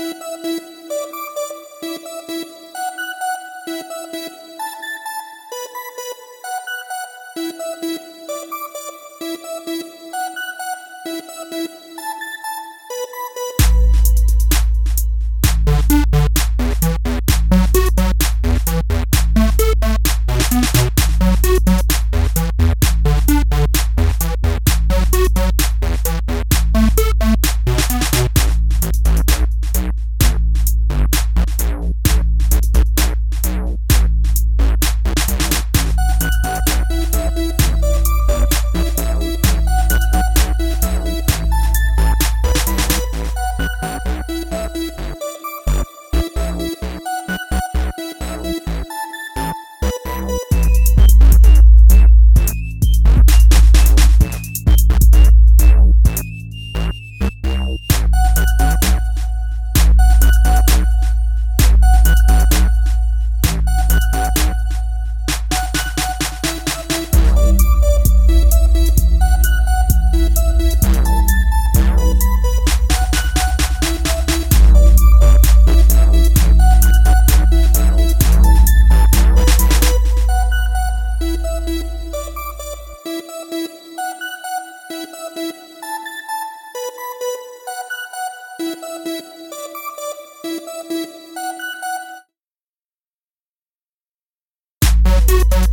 Música Thank